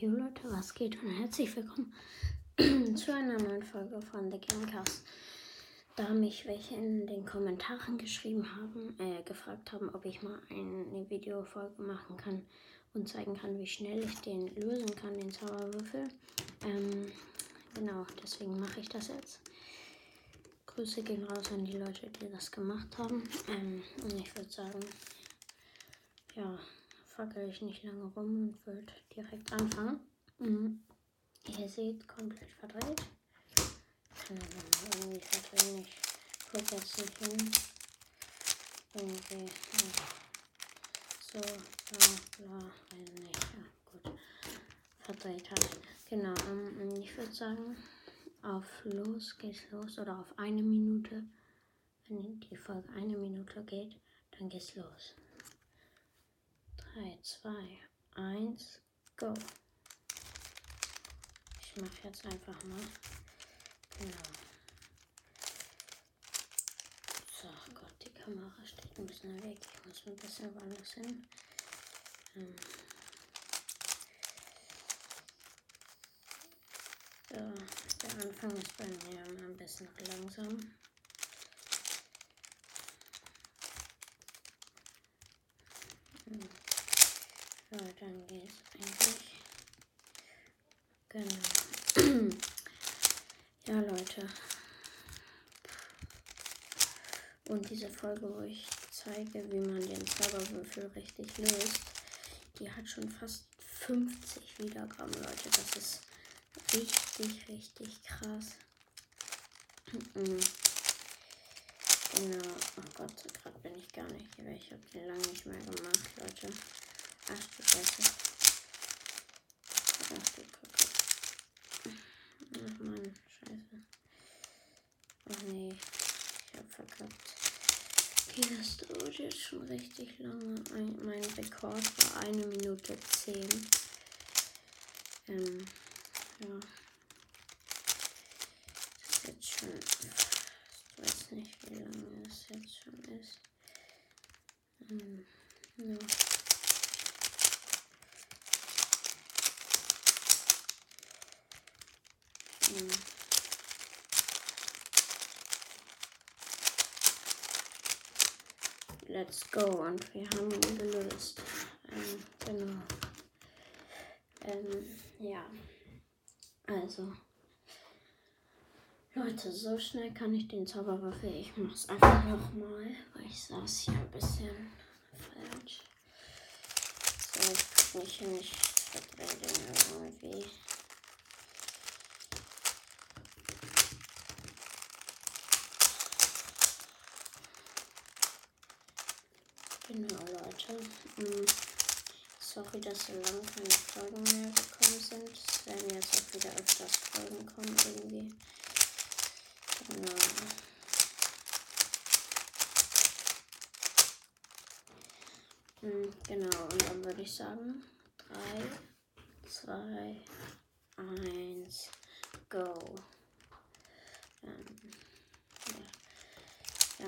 Jo Leute, was geht und herzlich willkommen zu einer neuen Folge von The Gamecast. Da mich welche in den Kommentaren geschrieben haben, äh, gefragt haben, ob ich mal eine Videofolge machen kann und zeigen kann, wie schnell ich den lösen kann, den Zauberwürfel. Ähm, genau, deswegen mache ich das jetzt. Grüße gehen raus an die Leute, die das gemacht haben. Ähm, und ich würde sagen, ja, fackel ich nicht lange rum und würde direkt anfangen. Mhm. Ihr seht, komplett verdreht. Kann aber irgendwie verdrehen. Ich gucke jetzt nicht hin. Irgendwie. Ja. So, bla, bla, weiß nicht. Ja, gut. Verdreht hat. Genau, ähm, ich würde sagen, auf los geht's los oder auf eine Minute. Wenn die Folge eine Minute geht, dann geht's los. 3, 2, 1, go. Ich mache jetzt einfach mal. Genau. So, Gott, die Kamera steht ein bisschen weg. Ich muss ein bisschen woanders hin. Ähm. So, der Anfang ist bei mir ein bisschen langsam. So, dann geht es eigentlich. Genau. ja, Leute. Und diese Folge, wo ich zeige, wie man den Zauberwürfel richtig löst, die hat schon fast 50 Wiedergaben, Leute. Das ist richtig, richtig krass. genau. Oh Gott, gerade bin ich gar nicht hier. Ich habe den lange nicht mehr gemacht, Leute. Ach du Scheiße. Ach du Kacke. Ach man, Scheiße. Ach nee, ich hab verkackt. Okay, das dauert jetzt schon richtig lange. Mein Rekord war eine Minute zehn. Ähm, ja. Das ist jetzt schon. Ich weiß nicht, wie lange es jetzt schon ist. Ähm, ja. Let's go und wir haben ihn gelöst. Ähm, genau. Ähm, ja. Also. Leute, so schnell kann ich den Zauberwürfel. Ich mach's einfach nochmal, weil ich saß hier ein bisschen falsch. So, ich krieg mich hier nicht verdrehe irgendwie. Genau, Leute. Mm, sorry, dass so lange keine Folgen mehr gekommen sind. Es werden jetzt auch wieder öfters Folgen kommen irgendwie. Genau. Mm, genau, und dann würde ich sagen, 3, 2, 1, go. Ähm,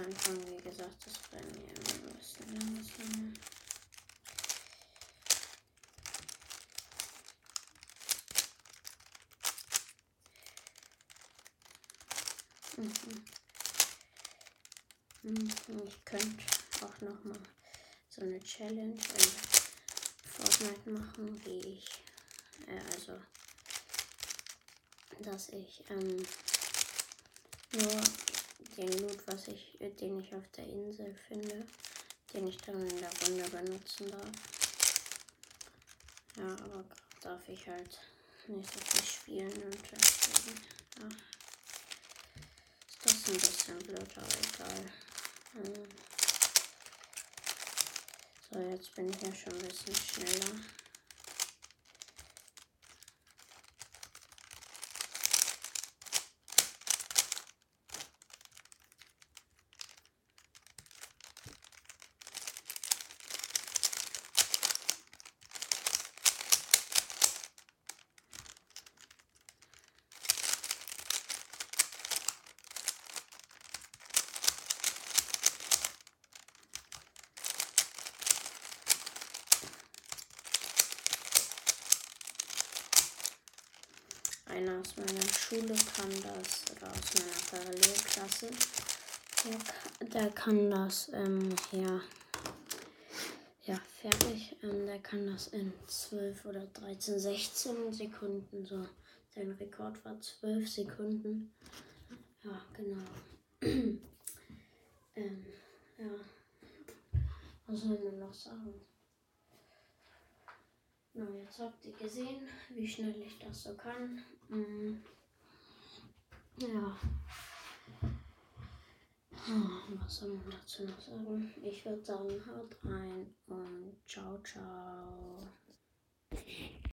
der Anfang, wie gesagt, ist bei mir ein bisschen langsam. Ich könnte auch noch mal so eine Challenge in Fortnite machen, wie ich, äh, also, dass ich ähm, nur den Loot, was ich, den ich auf der Insel finde, den ich dann in der Runde benutzen darf. Ja, aber darf ich halt nicht so viel spielen und deswegen, ja. Ist das ein bisschen blöd, aber egal. Hm. So, jetzt bin ich ja schon ein bisschen schneller. Einer aus meiner Schule kann das, oder aus meiner Parallelklasse, der, der kann das ähm, hier, ja, fertig. Ähm, der kann das in 12 oder 13, 16 Sekunden so. Sein Rekord war 12 Sekunden. Ja, genau. ähm, ja. Was soll man noch sagen? Na, jetzt habt ihr gesehen, wie schnell ich das so kann. Mhm. Ja. Was soll man dazu noch sagen? Ich würde sagen, haut rein und ciao, ciao.